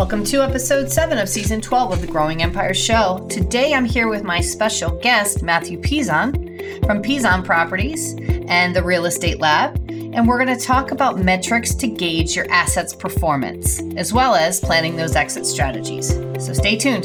Welcome to episode 7 of season 12 of the Growing Empire Show. Today I'm here with my special guest, Matthew Pizon from Pizon Properties and the Real Estate Lab, and we're going to talk about metrics to gauge your assets' performance, as well as planning those exit strategies. So stay tuned.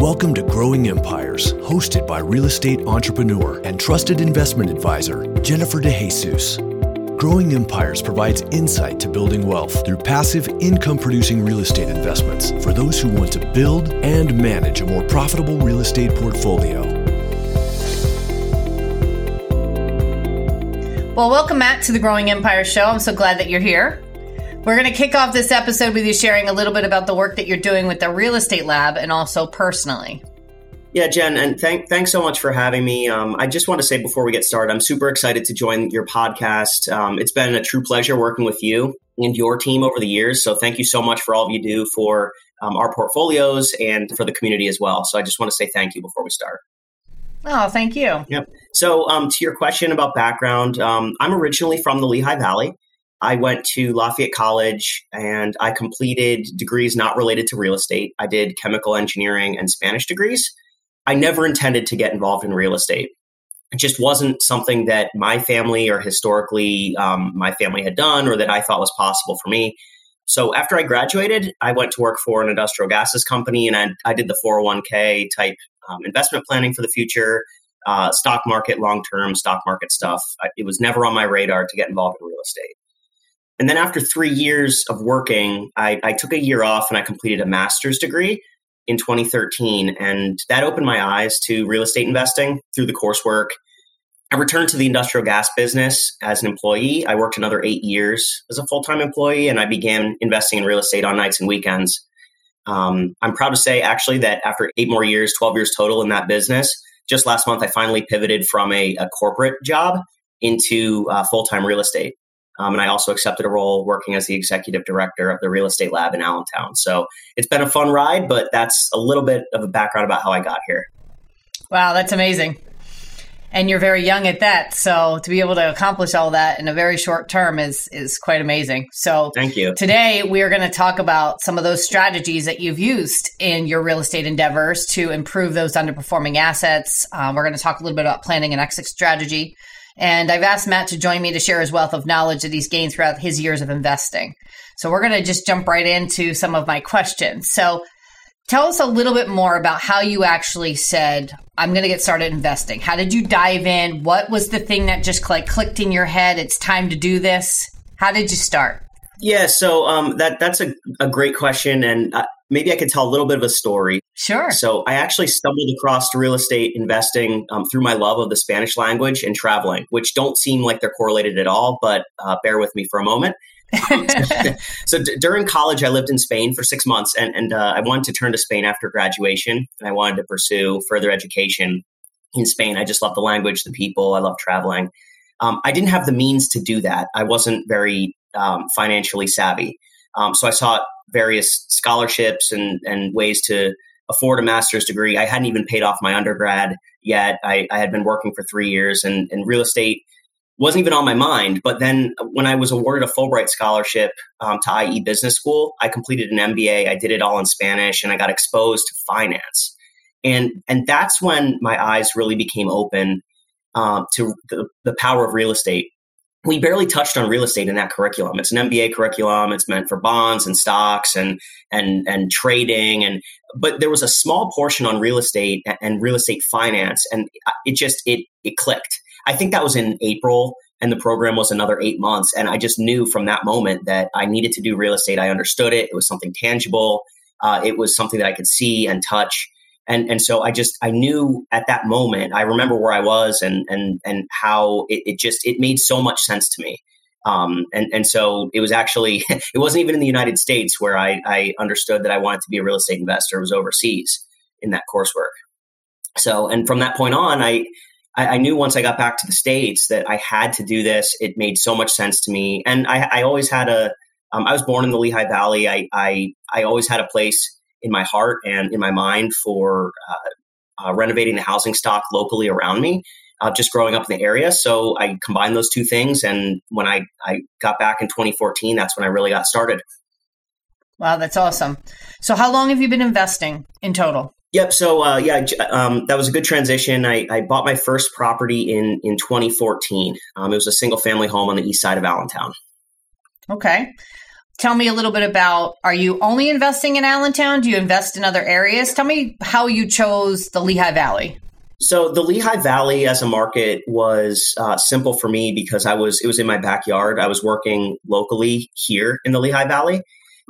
Welcome to Growing Empires, hosted by real estate entrepreneur and trusted investment advisor, Jennifer DeJesus. Growing Empires provides insight to building wealth through passive income producing real estate investments for those who want to build and manage a more profitable real estate portfolio. Well, welcome, Matt, to the Growing Empire Show. I'm so glad that you're here. We're going to kick off this episode with you sharing a little bit about the work that you're doing with the Real Estate Lab and also personally. Yeah, Jen, and thank, thanks so much for having me. Um, I just want to say before we get started, I'm super excited to join your podcast. Um, it's been a true pleasure working with you and your team over the years. So thank you so much for all of you do for um, our portfolios and for the community as well. So I just want to say thank you before we start. Oh, thank you. Yep. So um, to your question about background, um, I'm originally from the Lehigh Valley. I went to Lafayette College and I completed degrees not related to real estate. I did chemical engineering and Spanish degrees. I never intended to get involved in real estate. It just wasn't something that my family or historically um, my family had done or that I thought was possible for me. So after I graduated, I went to work for an industrial gases company and I, I did the 401k type um, investment planning for the future, uh, stock market, long term stock market stuff. I, it was never on my radar to get involved in real estate. And then after three years of working, I, I took a year off and I completed a master's degree in 2013. And that opened my eyes to real estate investing through the coursework. I returned to the industrial gas business as an employee. I worked another eight years as a full time employee, and I began investing in real estate on nights and weekends. Um, I'm proud to say, actually, that after eight more years, 12 years total in that business, just last month, I finally pivoted from a, a corporate job into uh, full time real estate. Um, and I also accepted a role working as the executive director of the real estate lab in Allentown. So it's been a fun ride, but that's a little bit of a background about how I got here. Wow, that's amazing. And you're very young at that, so to be able to accomplish all that in a very short term is is quite amazing. So, thank you. Today we are going to talk about some of those strategies that you've used in your real estate endeavors to improve those underperforming assets. Um, we're going to talk a little bit about planning an exit strategy. And I've asked Matt to join me to share his wealth of knowledge that he's gained throughout his years of investing. So we're going to just jump right into some of my questions. So tell us a little bit more about how you actually said, I'm going to get started investing. How did you dive in? What was the thing that just like clicked in your head? It's time to do this. How did you start? Yeah, so um, that that's a, a great question, and uh, maybe I could tell a little bit of a story. Sure. So I actually stumbled across real estate investing um, through my love of the Spanish language and traveling, which don't seem like they're correlated at all, but uh, bear with me for a moment. so d- during college, I lived in Spain for six months, and, and uh, I wanted to turn to Spain after graduation, and I wanted to pursue further education in Spain. I just love the language, the people, I love traveling. Um, I didn't have the means to do that. I wasn't very um, financially savvy. Um, so I sought various scholarships and, and ways to afford a master's degree. I hadn't even paid off my undergrad yet. I, I had been working for three years and, and real estate wasn't even on my mind. But then when I was awarded a Fulbright scholarship um, to IE Business School, I completed an MBA. I did it all in Spanish and I got exposed to finance. And, and that's when my eyes really became open um, to the, the power of real estate we barely touched on real estate in that curriculum. It's an MBA curriculum. It's meant for bonds and stocks and and and trading and but there was a small portion on real estate and real estate finance and it just it it clicked. I think that was in April and the program was another 8 months and I just knew from that moment that I needed to do real estate. I understood it. It was something tangible. Uh, it was something that I could see and touch and and so I just I knew at that moment I remember where I was and and and how it, it just it made so much sense to me. Um, and and so it was actually it wasn't even in the United States where I, I understood that I wanted to be a real estate investor. It was overseas in that coursework. So and from that point on, I I, knew once I got back to the states that I had to do this. It made so much sense to me, and I, I always had a. Um, I was born in the Lehigh Valley. I, I I always had a place in my heart and in my mind for uh, uh, renovating the housing stock locally around me. Uh, just growing up in the area. So I combined those two things. And when I, I got back in 2014, that's when I really got started. Wow, that's awesome. So, how long have you been investing in total? Yep. So, uh, yeah, um, that was a good transition. I, I, bought my first property in in 2014. Um, it was a single family home on the east side of Allentown. Okay. Tell me a little bit about are you only investing in Allentown? Do you invest in other areas? Tell me how you chose the Lehigh Valley. So the Lehigh Valley as a market was uh, simple for me because I was it was in my backyard. I was working locally here in the Lehigh Valley,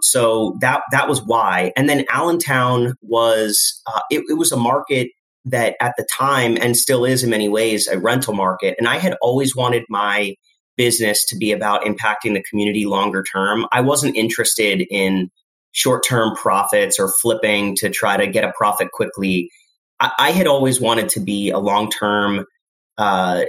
so that that was why. And then Allentown was uh, it, it was a market that at the time and still is in many ways a rental market. And I had always wanted my business to be about impacting the community longer term. I wasn't interested in short term profits or flipping to try to get a profit quickly. I, I had always wanted to be a long term uh,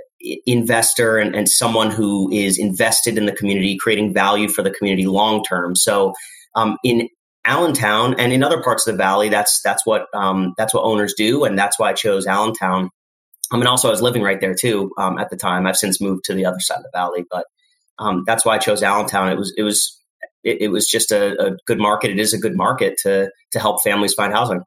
investor and, and, someone who is invested in the community, creating value for the community long term. So um, in Allentown and in other parts of the valley, that's that's what um, that's what owners do, and that's why I chose Allentown. I mean, also I was living right there too um, at the time. I've since moved to the other side of the valley, but um, that's why I chose Allentown. It was it was it, it was just a, a, good market. It is a good market to to help families find housing.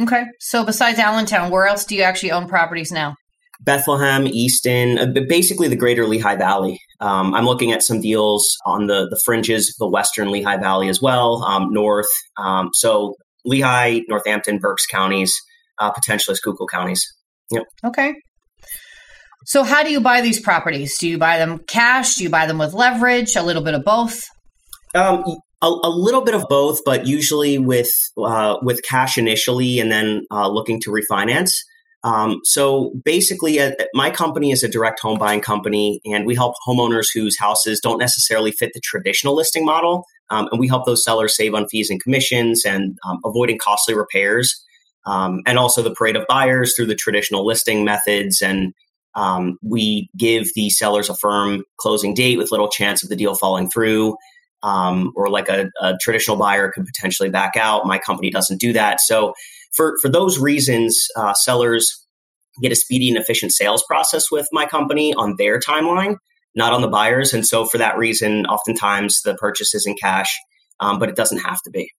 Okay, so besides Allentown, where else do you actually own properties now? Bethlehem, Easton, uh, basically the greater Lehigh Valley. Um, I'm looking at some deals on the the fringes, the western Lehigh Valley as well, um, north. Um, so Lehigh, Northampton, Berks counties, uh, potentially Schuylkill counties. Yep. Okay. So, how do you buy these properties? Do you buy them cash? Do you buy them with leverage? A little bit of both? Um, a, a, little bit of both, but usually with uh, with cash initially, and then uh, looking to refinance. Um, so basically, uh, my company is a direct home buying company, and we help homeowners whose houses don't necessarily fit the traditional listing model, um, and we help those sellers save on fees and commissions and um, avoiding costly repairs um, and also the parade of buyers through the traditional listing methods. And um, we give the sellers a firm closing date with little chance of the deal falling through. Um, or like a, a, traditional buyer could potentially back out. My company doesn't do that. So, for for those reasons, uh, sellers get a speedy and efficient sales process with my company on their timeline, not on the buyers. And so, for that reason, oftentimes the purchase is in cash, um, but it doesn't have to be.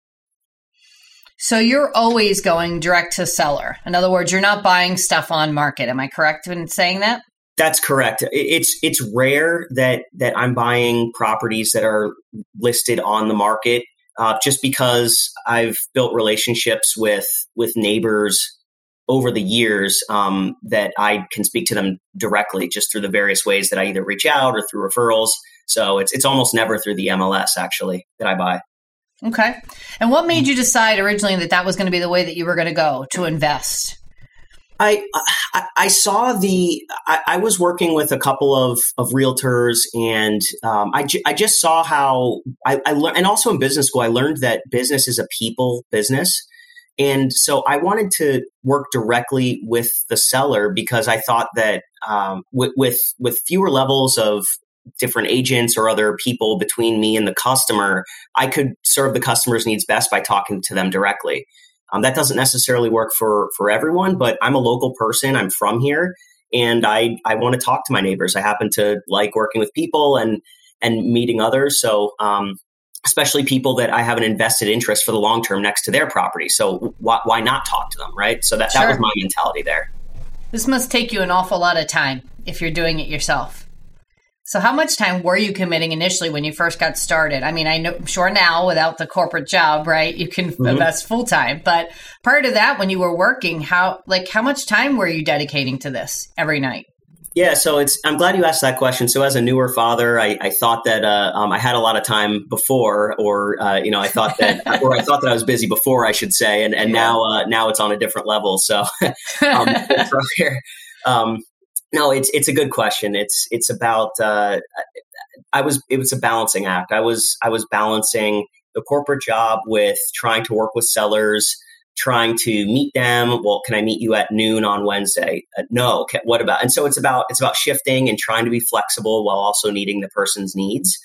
So you're always going direct to seller. In other words, you're not buying stuff on market. Am I correct in saying that? That's correct. It's it's rare that that I'm buying properties that are listed on the market, uh, just because I've built relationships with with neighbors over the years um, that I can speak to them directly, just through the various ways that I either reach out or through referrals. So it's it's almost never through the MLS actually that I buy. Okay. And what made you decide originally that that was going to be the way that you were going to go to invest? I, I, I saw the I, I, was working with a couple of, of realtors and um, I, ju- I just saw how I, I learned and also in business school I learned that business is a people business and so I wanted to work directly with the seller because I thought that um, with, with with fewer levels of different agents or other people between me and the customer, I could serve the customer's needs best by talking to them directly. Um, that doesn't necessarily work for for everyone, but I'm a local person. I'm from here, and I I want to talk to my neighbors. I happen to like working with people and and meeting others. So um, especially people that I have an invested interest for the long term next to their property. So why, why not talk to them, right? So that, sure. that was my mentality there. This must take you an awful lot of time if you're doing it yourself. So, how much time were you committing initially when you first got started? I mean, I know, I'm sure now without the corporate job, right, you can mm-hmm. invest full time. But prior to that, when you were working, how like how much time were you dedicating to this every night? Yeah, so it's. I'm glad you asked that question. So, as a newer father, I, I thought that uh, um, I had a lot of time before, or uh, you know, I thought that, or I thought that I was busy before, I should say, and and yeah. now uh, now it's on a different level. So, um, from here. um, no, it's it's a good question. It's it's about uh, I was it was a balancing act. I was I was balancing the corporate job with trying to work with sellers, trying to meet them. Well, can I meet you at noon on Wednesday? Uh, no. Okay, what about? And so it's about it's about shifting and trying to be flexible while also needing the person's needs.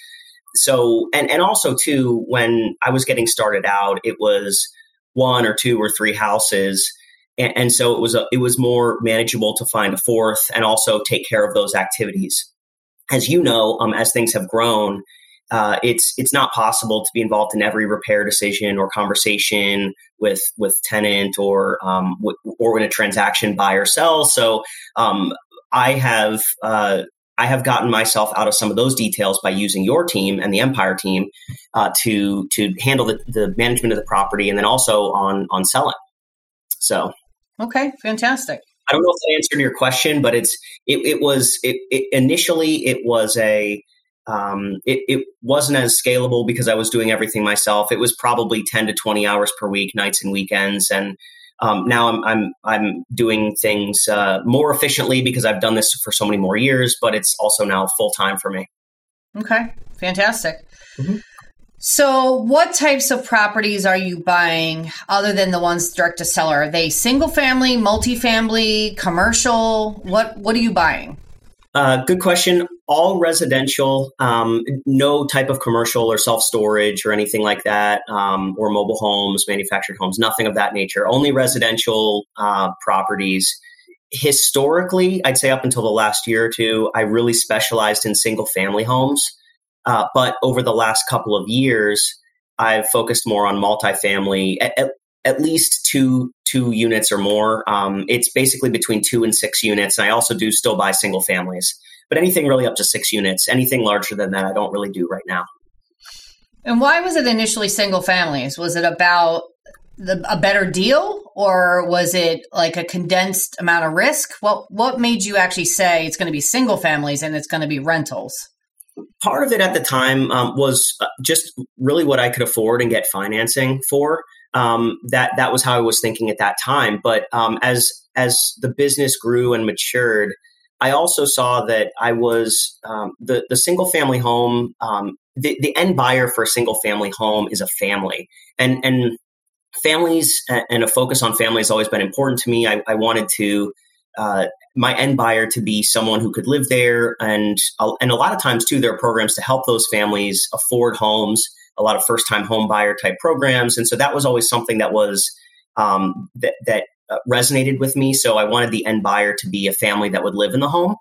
So and and also too, when I was getting started out, it was one or two or three houses and, and so it was a, it was more manageable to find a fourth and also take care of those activities. As you know, um, as things have grown, uh, it's it's not possible to be involved in every repair decision or conversation with with tenant or um, w- or in a transaction buy or sell. So um, I have uh, I have gotten myself out of some of those details by using your team and the Empire team uh, to to handle the, the management of the property and then also on on selling. So okay, fantastic. I don't know if that answered your question, but it's it, it was it, it initially it was a um, it, it wasn't as scalable because I was doing everything myself. It was probably 10 to 20 hours per week, nights and weekends. And um, now I'm, I'm, I'm doing things uh, more efficiently because I've done this for so many more years, but it's also now full time for me. Okay, fantastic. Mm-hmm. So, what types of properties are you buying other than the ones direct to seller? Are they single family, multifamily, commercial? What What are you buying? Uh, good question. All residential, um, no type of commercial or self storage or anything like that, um, or mobile homes, manufactured homes, nothing of that nature. Only residential uh, properties. Historically, I'd say up until the last year or two, I really specialized in single family homes. Uh, but over the last couple of years, I've focused more on multifamily, at, at, at least two two units or more. Um, it's basically between two and six units. And I also do still buy single families, but anything really up to six units, anything larger than that, I don't really do right now. And why was it initially single families? Was it about the, a better deal, or was it like a condensed amount of risk? What what made you actually say it's going to be single families and it's going to be rentals? Part of it at the time um, was uh, just really what I could afford and get financing for um, that that was how I was thinking at that time. But um, as as the business grew and matured, I also saw that I was um, the the single family home. Um, the, the end buyer for a single family home is a family, and and families and a focus on family has always been important to me. I, I wanted to uh, my end buyer to be someone who could live there, and and a lot of times too, there are programs to help those families afford homes a lot of first time home buyer type programs. And so that was always something that was um, that, that uh, resonated with me. So I wanted the end buyer to be a family that would live in the home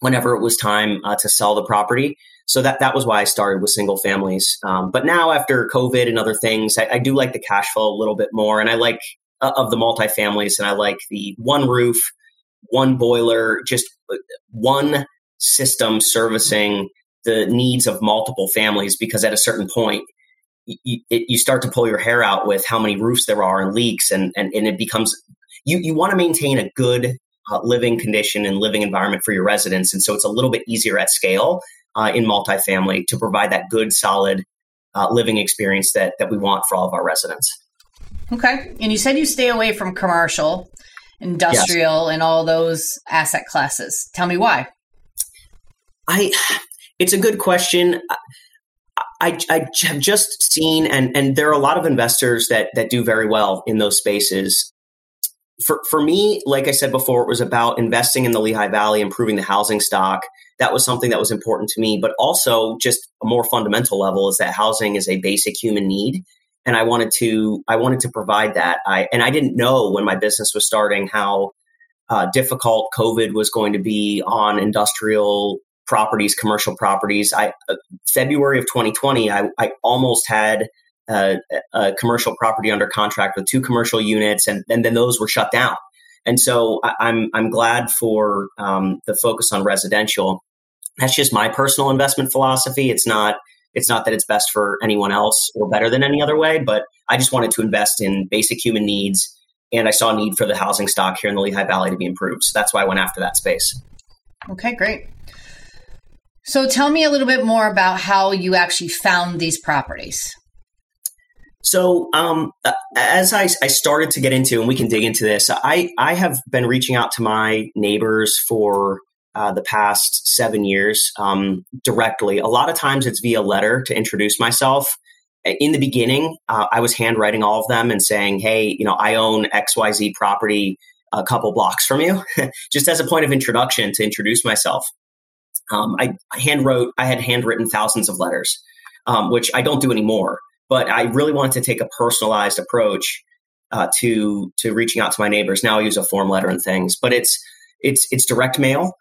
whenever it was time uh, to sell the property. So that that was why I started with single families. Um, but now after COVID and other things, I, I, do like the cash flow a little bit more, and I like uh, of the multifamilies, and I like the one roof, one boiler, just uh, one system servicing the needs of multiple families because at a certain point you, you start to pull your hair out with how many roofs there are and leaks and, and, and it becomes you, you want to maintain a good uh, living condition and living environment for your residents. And so it's a little bit easier at scale uh, in multifamily to provide that good solid uh, living experience that, that we want for all of our residents. Okay. And you said you stay away from commercial industrial yes. and all those asset classes tell me why I it's a good question. I, I have just seen, and, and there are a lot of investors that, that do very well in those spaces. For, for me, like I said before, it was about investing in the Lehigh Valley, improving the housing stock. That was something that was important to me, but also just a more fundamental level is that housing is a basic human need. And I wanted to, I wanted to provide that. I, and I didn't know when my business was starting how uh, difficult COVID was going to be on industrial properties, commercial properties. I uh, February of 2020, I, I almost had a, a, commercial property under contract with two commercial units, and, and then those were shut down. And so I, am I'm, I'm glad for um, the focus on residential. That's just my personal investment philosophy. It's not it's not that it's best for anyone else or better than any other way, but I just wanted to invest in basic human needs, and I saw a need for the housing stock here in the Lehigh Valley to be improved. So that's why I went after that space. Okay, great. So tell me a little bit more about how you actually found these properties. So, um, as I, I, started to get into, and we can dig into this, I, I have been reaching out to my neighbors for uh, the past seven years um, directly. A lot of times it's via letter to introduce myself. In the beginning, uh, I was handwriting all of them and saying, hey, you know, I own XYZ property a couple blocks from you, just as a point of introduction to introduce myself. Um, I hand wrote, I had handwritten thousands of letters, um, which I don't do anymore. But I really wanted to take a personalized approach uh, to to reaching out to my neighbors. Now I use a form letter and things, but it's it's it's direct mail.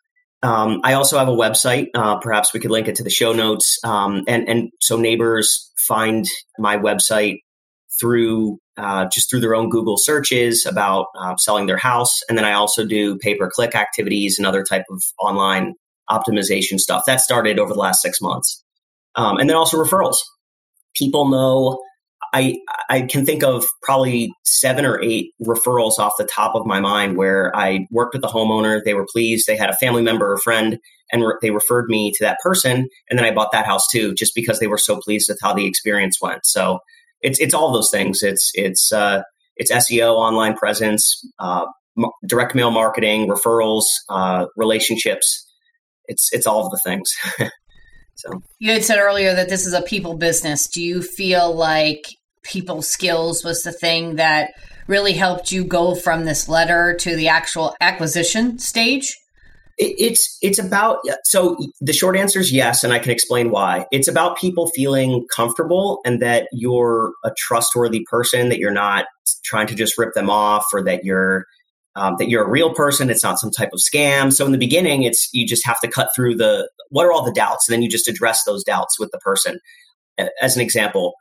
Um, I also have a website. Uh, perhaps we could link it to the show notes. Um, and and so neighbors find my website through uh, just through their own Google searches about uh, selling their house, and then I also do pay per click activities and other type of online optimization stuff. That started over the last six months, um, and then also referrals. People know I I can think of probably seven or eight referrals off the top of my mind where I worked with the homeowner. They were pleased. They had a family member or friend, and re- they referred me to that person. And then I bought that house too, just because they were so pleased with how the experience went. So it's it's all those things. It's it's uh, it's SEO, online presence, uh, m- direct mail marketing, referrals, uh, relationships. It's it's all of the things. so you had said earlier that this is a people business. Do you feel like people skills was the thing that really helped you go from this letter to the actual acquisition stage? it's it's about so the short answer is yes and i can explain why. It's about people feeling comfortable and that you're a trustworthy person that you're not trying to just rip them off or that you're um, that you're a real person it's not some type of scam. So in the beginning it's you just have to cut through the what are all the doubts? And then you just address those doubts with the person. As an example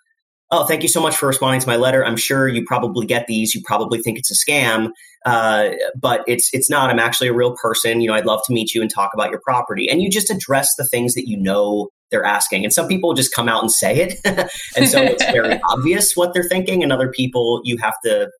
Oh, thank you so much for responding to my letter. I'm sure you probably get these. You probably think it's a scam, uh, but it's it's not. I'm actually a real person. You know, I'd love to meet you and talk about your property. And you just address the things that you know they're asking. And some people just come out and say it, and so it's very obvious what they're thinking. And other people, you have to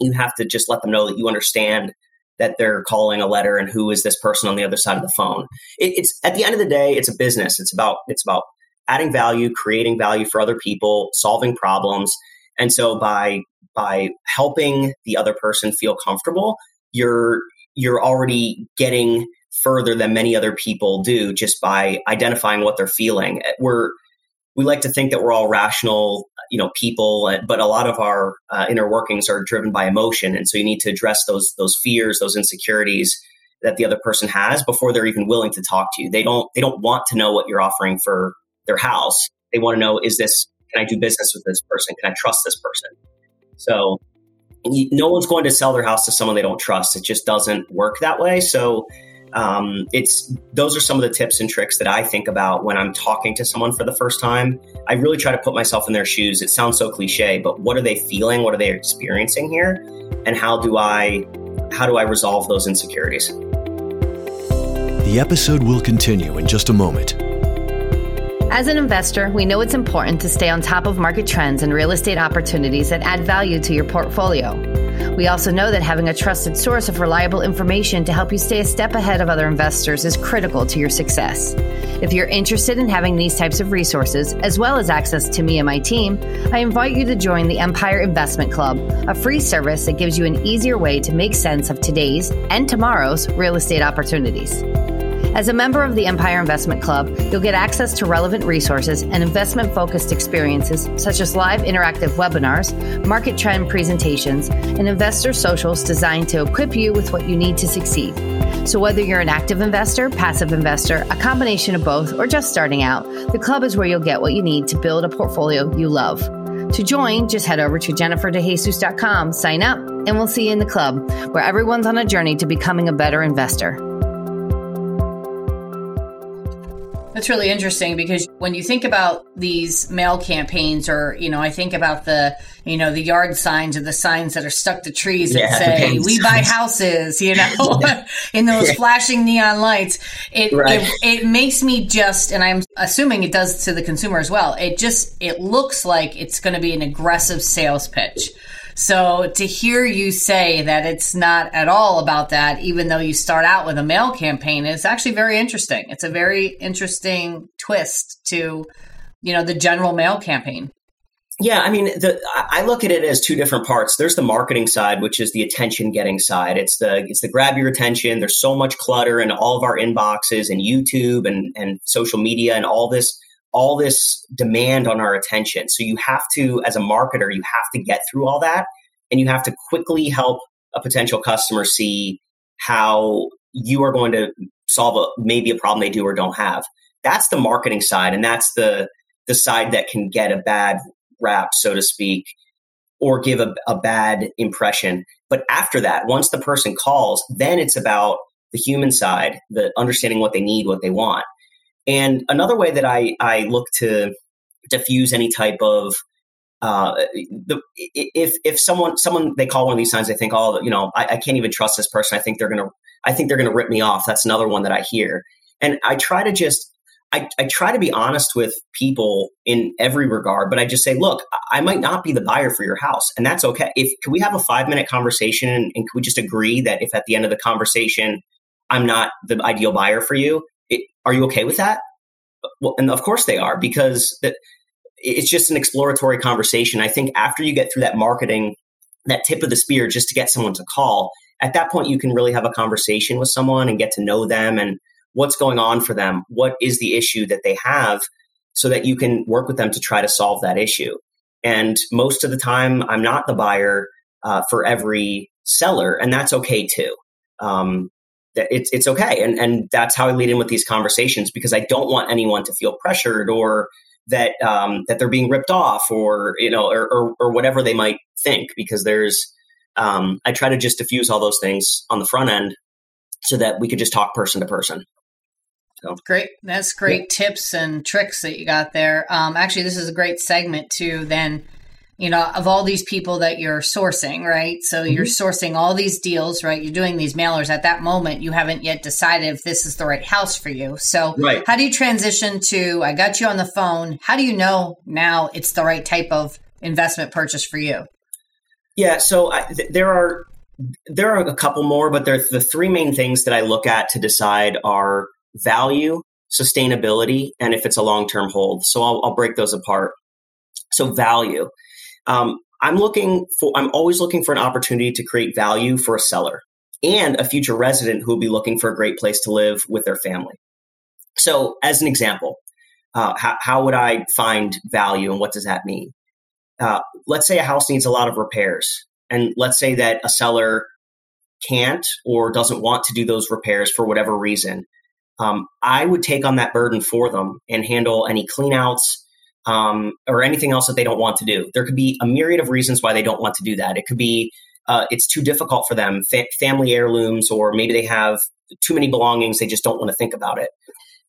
you have to just let them know that you understand that they're calling a letter and who is this person on the other side of the phone. It, it's at the end of the day, it's a business. It's about it's about adding value, creating value for other people, solving problems. And so by by helping the other person feel comfortable, you're you're already getting further than many other people do just by identifying what they're feeling. We're we like to think that we're all rational, you know, people, but a lot of our uh, inner workings are driven by emotion, and so you need to address those those fears, those insecurities that the other person has before they're even willing to talk to you. They don't they don't want to know what you're offering for their house. They want to know is this, can I do business with this person? Can I trust this person? So no one's going to sell their house to someone they don't trust. It just doesn't work that way. So um, it's those are some of the tips and tricks that I think about when I'm talking to someone for the first time. I really try to put myself in their shoes. It sounds so cliche, but what are they feeling? What are they experiencing here? And how do I how do I resolve those insecurities? The episode will continue in just a moment. As an investor, we know it's important to stay on top of market trends and real estate opportunities that add value to your portfolio. We also know that having a trusted source of reliable information to help you stay a step ahead of other investors is critical to your success. If you're interested in having these types of resources, as well as access to me and my team, I invite you to join the Empire Investment Club, a free service that gives you an easier way to make sense of today's and tomorrow's real estate opportunities. As a member of the Empire Investment Club, you'll get access to relevant resources and investment focused experiences such as live interactive webinars, market trend presentations, and investor socials designed to equip you with what you need to succeed. So, whether you're an active investor, passive investor, a combination of both, or just starting out, the club is where you'll get what you need to build a portfolio you love. To join, just head over to jenniferdejesus.com, sign up, and we'll see you in the club, where everyone's on a journey to becoming a better investor. That's really interesting because when you think about these mail campaigns, or you know, I think about the you know the yard signs or the signs that are stuck to trees that yeah, say "We buy houses," you know, in those yeah. flashing neon lights. It, right. it it makes me just, and I'm assuming it does to the consumer as well. It just it looks like it's going to be an aggressive sales pitch so to hear you say that it's not at all about that, even though you start out with a mail campaign, is actually very interesting. It's a very interesting twist to, you know, the general mail campaign. Yeah, I mean, the, I look at it as two different parts. There's the marketing side, which is the attention getting side. It's the it's the grab your attention. There's so much clutter in all of our inboxes and YouTube and and social media and all this all this demand on our attention. So you have to, as a marketer, you have to get through all that and you have to quickly help a potential customer see how you are going to solve a, maybe a problem they do or don't have. That's the marketing side. And that's the, the side that can get a bad rap, so to speak, or give a, a bad impression. But after that, once the person calls, then it's about the human side, the understanding what they need, what they want. And another way that I, I look to diffuse any type of uh, the, if if someone someone they call one of these signs, they think, oh, you know, I, I can't even trust this person. I think they're gonna I think they're gonna rip me off. That's another one that I hear, and I try to just I, I try to be honest with people in every regard, but I just say, look, I might not be the buyer for your house, and that's okay. If can we have a five minute conversation and, and can we just agree that if at the end of the conversation I'm not the ideal buyer for you, it, are you okay with that? Well, and of course they are because that it's just an exploratory conversation. I think after you get through that marketing, that tip of the spear, just to get someone to call, at that point you can really have a conversation with someone and get to know them and what's going on for them, what is the issue that they have, so that you can work with them to try to solve that issue. And most of the time, I'm not the buyer uh, for every seller, and that's okay too. Um, it's it's okay, and and that's how I lead in with these conversations because I don't want anyone to feel pressured or that um, that they're being ripped off or you know or, or, or whatever they might think because there's um, I try to just diffuse all those things on the front end so that we could just talk person to person. So. Great. That's great yeah. tips and tricks that you got there. Um, actually, this is a great segment to then you know, of all these people that you're sourcing, right? So mm-hmm. you're sourcing all these deals, right? You're doing these mailers at that moment. You haven't yet decided if this is the right house for you. So, right. how do you transition to I got you on the phone? How do you know now it's the right type of investment purchase for you? Yeah, so I, th- there are there are a couple more, but there's the three main things that I look at to decide are value, sustainability, and if it's a long term hold. So I'll, I'll break those apart. So value um, I'm looking for, I'm always looking for an opportunity to create value for a seller and a future resident who will be looking for a great place to live with their family. So, as an example, uh, how, how, would I find value and what does that mean? Uh, let's say a house needs a lot of repairs, and let's say that a seller can't or doesn't want to do those repairs for whatever reason. Um, I would take on that burden for them and handle any cleanouts, um, or anything else that they don't want to do. There could be a myriad of reasons why they don't want to do that. It could be uh, it's too difficult for them, fa- family heirlooms, or maybe they have too many belongings. They just don't want to think about it.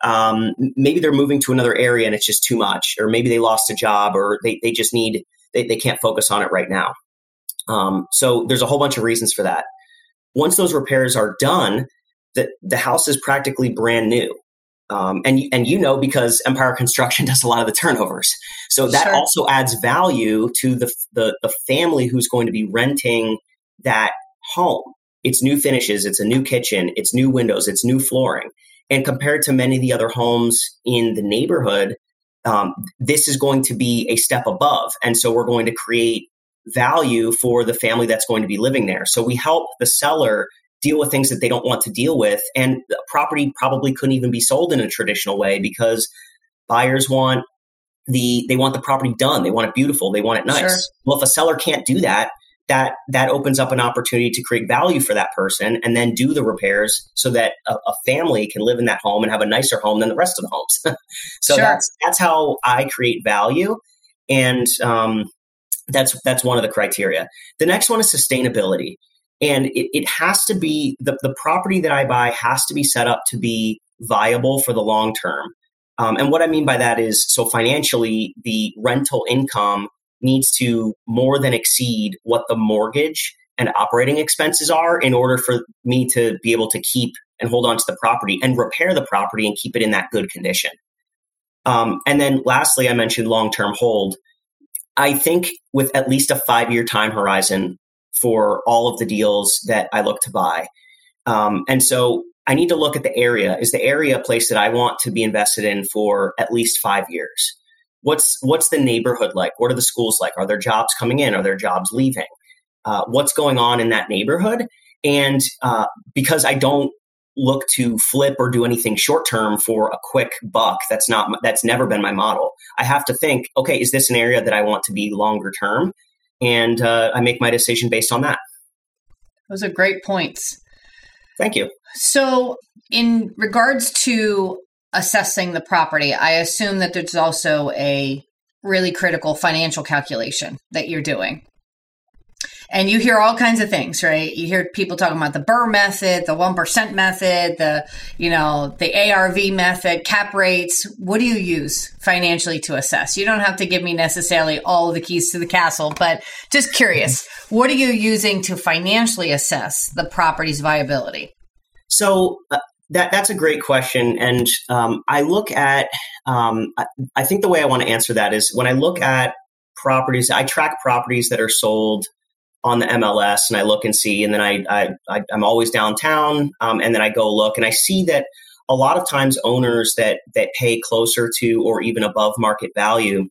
Um, maybe they're moving to another area and it's just too much, or maybe they lost a job, or they, they just need they, they can't focus on it right now. Um, so there's a whole bunch of reasons for that. Once those repairs are done, the, the house is practically brand new. Um, and and you know because Empire Construction does a lot of the turnovers, so that sure. also adds value to the, the the family who's going to be renting that home. It's new finishes, it's a new kitchen, it's new windows, it's new flooring, and compared to many of the other homes in the neighborhood, um, this is going to be a step above, and so we're going to create value for the family that's going to be living there. So we help the seller deal with things that they don't want to deal with. And the property probably couldn't even be sold in a traditional way because buyers want the they want the property done. They want it beautiful. They want it nice. Sure. Well, if a seller can't do that, that that opens up an opportunity to create value for that person and then do the repairs so that a, a family can live in that home and have a nicer home than the rest of the homes. so sure. that's that's how I create value, and um, that's that's one of the criteria. The next one is sustainability and it, it has to be the, the property that i buy has to be set up to be viable for the long term. Um, and what i mean by that is so financially the rental income needs to more than exceed what the mortgage and operating expenses are in order for me to be able to keep and hold on to the property and repair the property and keep it in that good condition. Um, and then lastly i mentioned long-term hold. I think with at least a five year time horizon for all of the deals that I look to buy. Um, and so I need to look at the area. Is the area a place that I want to be invested in for at least five years? What's what's the neighborhood like? What are the schools like? Are there jobs coming in? Are there jobs leaving? Uh, what's going on in that neighborhood? And uh, because I don't look to flip or do anything short term for a quick buck, that's not that's never been my model. I have to think, okay, is this an area that I want to be longer term? And uh, I make my decision based on that. Those are great points. Thank you. So, in regards to assessing the property, I assume that there's also a really critical financial calculation that you're doing. And you hear all kinds of things, right? You hear people talking about the BRRRR method, the 1% method, the, you know, the ARV method, cap rates. What do you use financially to assess? You don't have to give me necessarily all the keys to the castle, but just curious, what are you using to financially assess the property's viability? So, uh, that that's a great question, and um, I look at. Um, I, I think the way I want to answer that is when I look at properties, I track properties that are sold on the MLS and I look and see, and then I, I, I am always downtown, um, and then I go look and I see that a lot of times owners that that pay closer to or even above market value,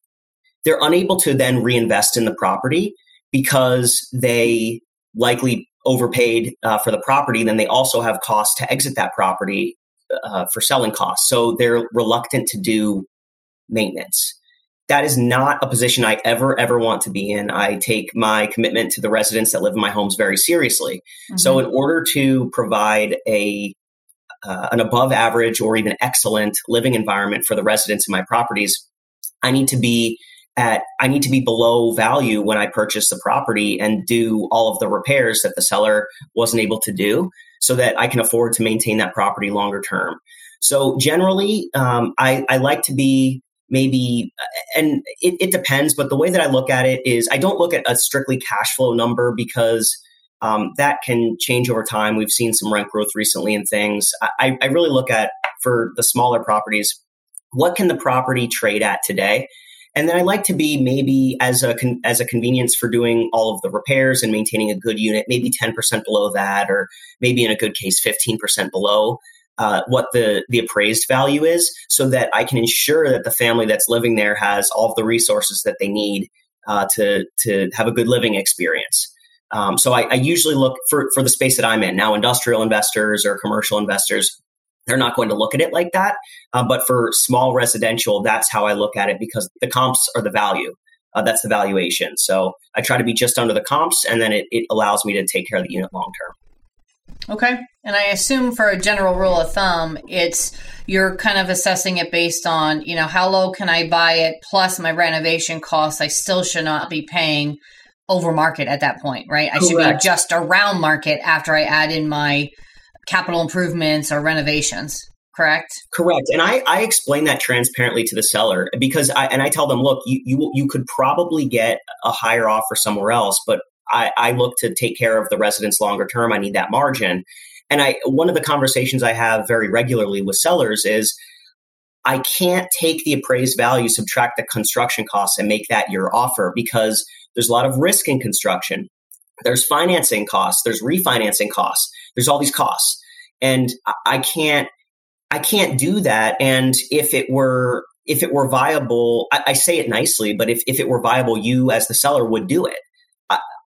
they're unable to then reinvest in the property because they likely overpaid uh, for the property. Then they also have costs to exit that property uh, for selling costs, so they're reluctant to do maintenance that is not a position I ever, ever want to be in. I take my commitment to the residents that live in my homes very seriously. Mm-hmm. So, in order to provide a uh, an above average or even excellent living environment for the residents in my properties, I need to be at I need to be below value when I purchase the property and do all of the repairs that the seller wasn't able to do, so that I can afford to maintain that property longer term. So, generally, um, I, I like to be maybe and it, it, depends but the way that i look at it is i don't look at a strictly cash flow number because um, that can change over time. We've seen some rent growth recently and things. I, I really look at for the smaller properties what can the property trade at today? And then i like to be maybe as a con- as a convenience for doing all of the repairs and maintaining a good unit maybe 10% below that or maybe in a good case 15% below uh, what the the appraised value is, so that I can ensure that the family that's living there has all the resources that they need uh, to to have a good living experience. Um, so I, I, usually look for for the space that I'm in now. Industrial investors or commercial investors, they're not going to look at it like that. Uh, but for small residential, that's how I look at it because the comps are the value. Uh, that's the valuation. So I try to be just under the comps, and then it, it allows me to take care of the unit long term. Okay. And I assume for a general rule of thumb, it's you're kind of assessing it based on, you know, how low can I buy it plus my renovation costs. I still should not be paying over market at that point, right? I Correct. should be just around market after I add in my capital improvements or renovations. Correct. Correct. And I, I explain that transparently to the seller because I and I tell them, look, you, you you could probably get a higher offer somewhere else, but I, I look to take care of the residents longer term. I need that margin. And I one of the conversations I have very regularly with sellers is I can't take the appraised value, subtract the construction costs, and make that your offer because there's a lot of risk in construction. There's financing costs, there's refinancing costs, there's all these costs. And I can't I can't do that. And if it were if it were viable, I, I say it nicely, but if, if it were viable, you as the seller would do it.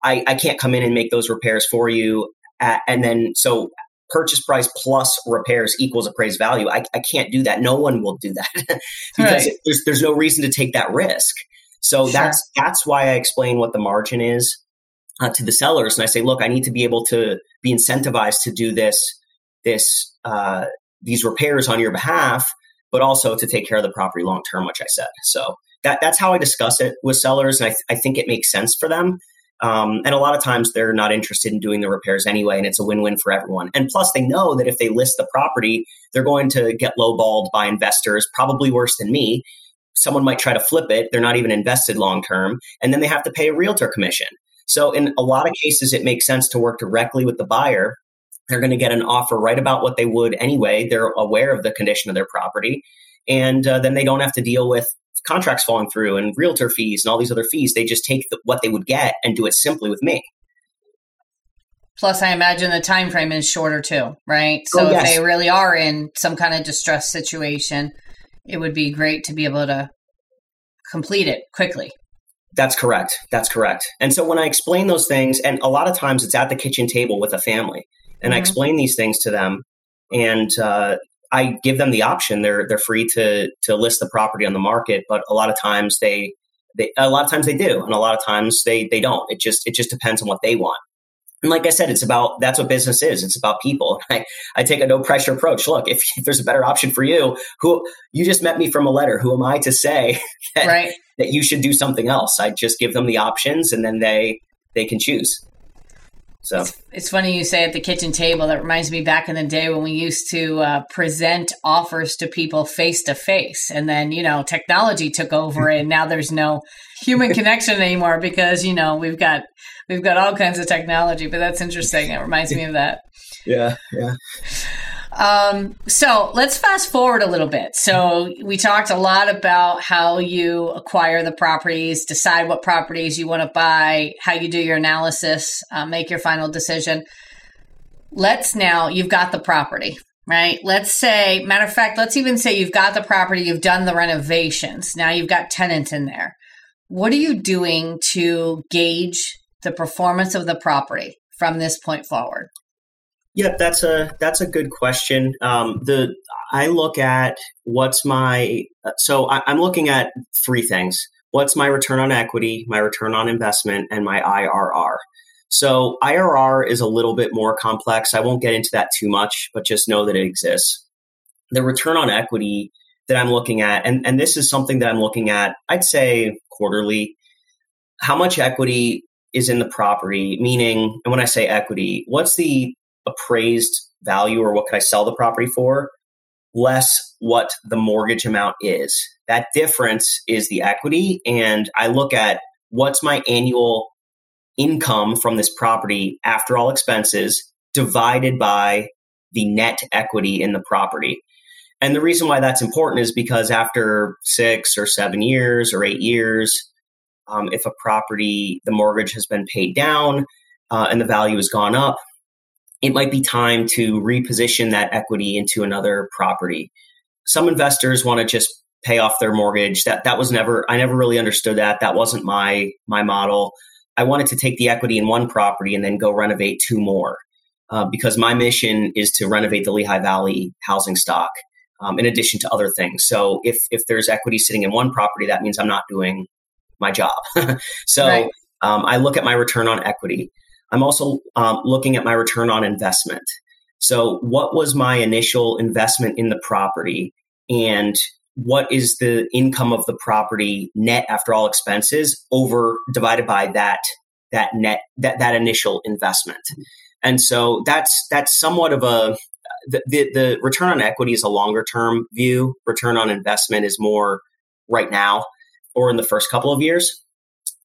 I, I can't come in and make those repairs for you. At, and then, so purchase price plus repairs equals appraised value. I, I can't do that. No one will do that because right. there's, there's no reason to take that risk. So sure. that's, that's why I explain what the margin is uh, to the sellers. And I say, look, I need to be able to be incentivized to do this, this, uh, these repairs on your behalf, but also to take care of the property long term, which I said. So that, that's how I discuss it with sellers. And I, th- I think it makes sense for them. Um, and a lot of times they're not interested in doing the repairs anyway, and it's a win win for everyone. And plus, they know that if they list the property, they're going to get lowballed by investors, probably worse than me. Someone might try to flip it, they're not even invested long term, and then they have to pay a realtor commission. So, in a lot of cases, it makes sense to work directly with the buyer. They're going to get an offer right about what they would anyway. They're aware of the condition of their property. And uh, then they don't have to deal with contracts falling through and realtor fees and all these other fees. They just take the, what they would get and do it simply with me. Plus, I imagine the time frame is shorter too, right? So oh, yes. if they really are in some kind of distress situation, it would be great to be able to complete it quickly. That's correct. That's correct. And so when I explain those things, and a lot of times it's at the kitchen table with a family, and mm-hmm. I explain these things to them, and uh, I give them the option. They're they're free to to list the property on the market, but a lot of times they they a lot of times they do, and a lot of times they they don't. It just it just depends on what they want. And like I said, it's about that's what business is. It's about people. I, I take a no pressure approach. Look, if, if, there's a better option for you, who you just met me from a letter, who am I to say that, right. that you should do something else? I just give them the options and then they they can choose. So it's, it's, funny you say at the kitchen table. That reminds me back in the day when we used to uh, present offers to people face to face, and then you know technology took over, and now there's no human connection anymore because you know we've got we've got all kinds of technology. But that's interesting. It reminds me of that. Yeah, yeah. Um, so let's fast forward a little bit. So we talked a lot about how you acquire the properties, decide what properties you want to buy, how you do your analysis, uh, make your final decision. Let's now, you've got the property, right? Let's say, matter of fact, let's even say you've got the property, you've done the renovations. Now you've got tenants in there. What are you doing to gauge the performance of the property from this point forward? Yeah, that's a that's a good question. Um, the I look at what's my so I, I'm looking at three things. What's my return on equity, my return on investment, and my IRR. So IRR is a little bit more complex. I won't get into that too much, but just know that it exists. The return on equity that I'm looking at, and, and this is something that I'm looking at, I'd say quarterly. How much equity is in the property? Meaning, and when I say equity, what's the appraised value or what could I sell the property for, less what the mortgage amount is. That difference is the equity. And I look at what's my annual income from this property after all expenses divided by the net equity in the property. And the reason why that's important is because after six or seven years or eight years, um, if a property, the mortgage has been paid down uh, and the value has gone up, it might be time to reposition that equity into another property. Some investors want to just pay off their mortgage. That that was never I never really understood that. That wasn't my my model. I wanted to take the equity in one property and then go renovate two more. Uh, because my mission is to renovate the Lehigh Valley housing stock, um, in addition to other things. So if if there's equity sitting in one property, that means I'm not doing my job. so right. um, I look at my return on equity. I'm also um, looking at my return on investment. So, what was my initial investment in the property, and what is the income of the property net after all expenses over divided by that that net that that initial investment? And so that's that's somewhat of a the, the, the return on equity is a longer term view. Return on investment is more right now or in the first couple of years.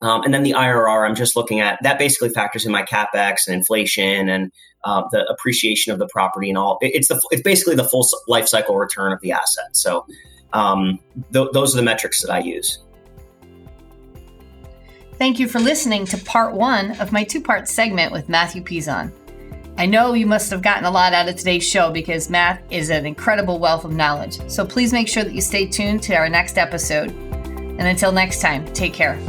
Um, and then the IRR, I'm just looking at that basically factors in my capex and inflation and uh, the appreciation of the property and all. It's the it's basically the full life cycle return of the asset. So um, th- those are the metrics that I use. Thank you for listening to part one of my two part segment with Matthew Pizon. I know you must have gotten a lot out of today's show because Matt is an incredible wealth of knowledge. So please make sure that you stay tuned to our next episode. And until next time, take care.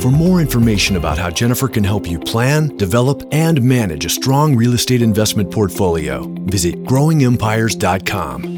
For more information about how Jennifer can help you plan, develop, and manage a strong real estate investment portfolio, visit growingempires.com.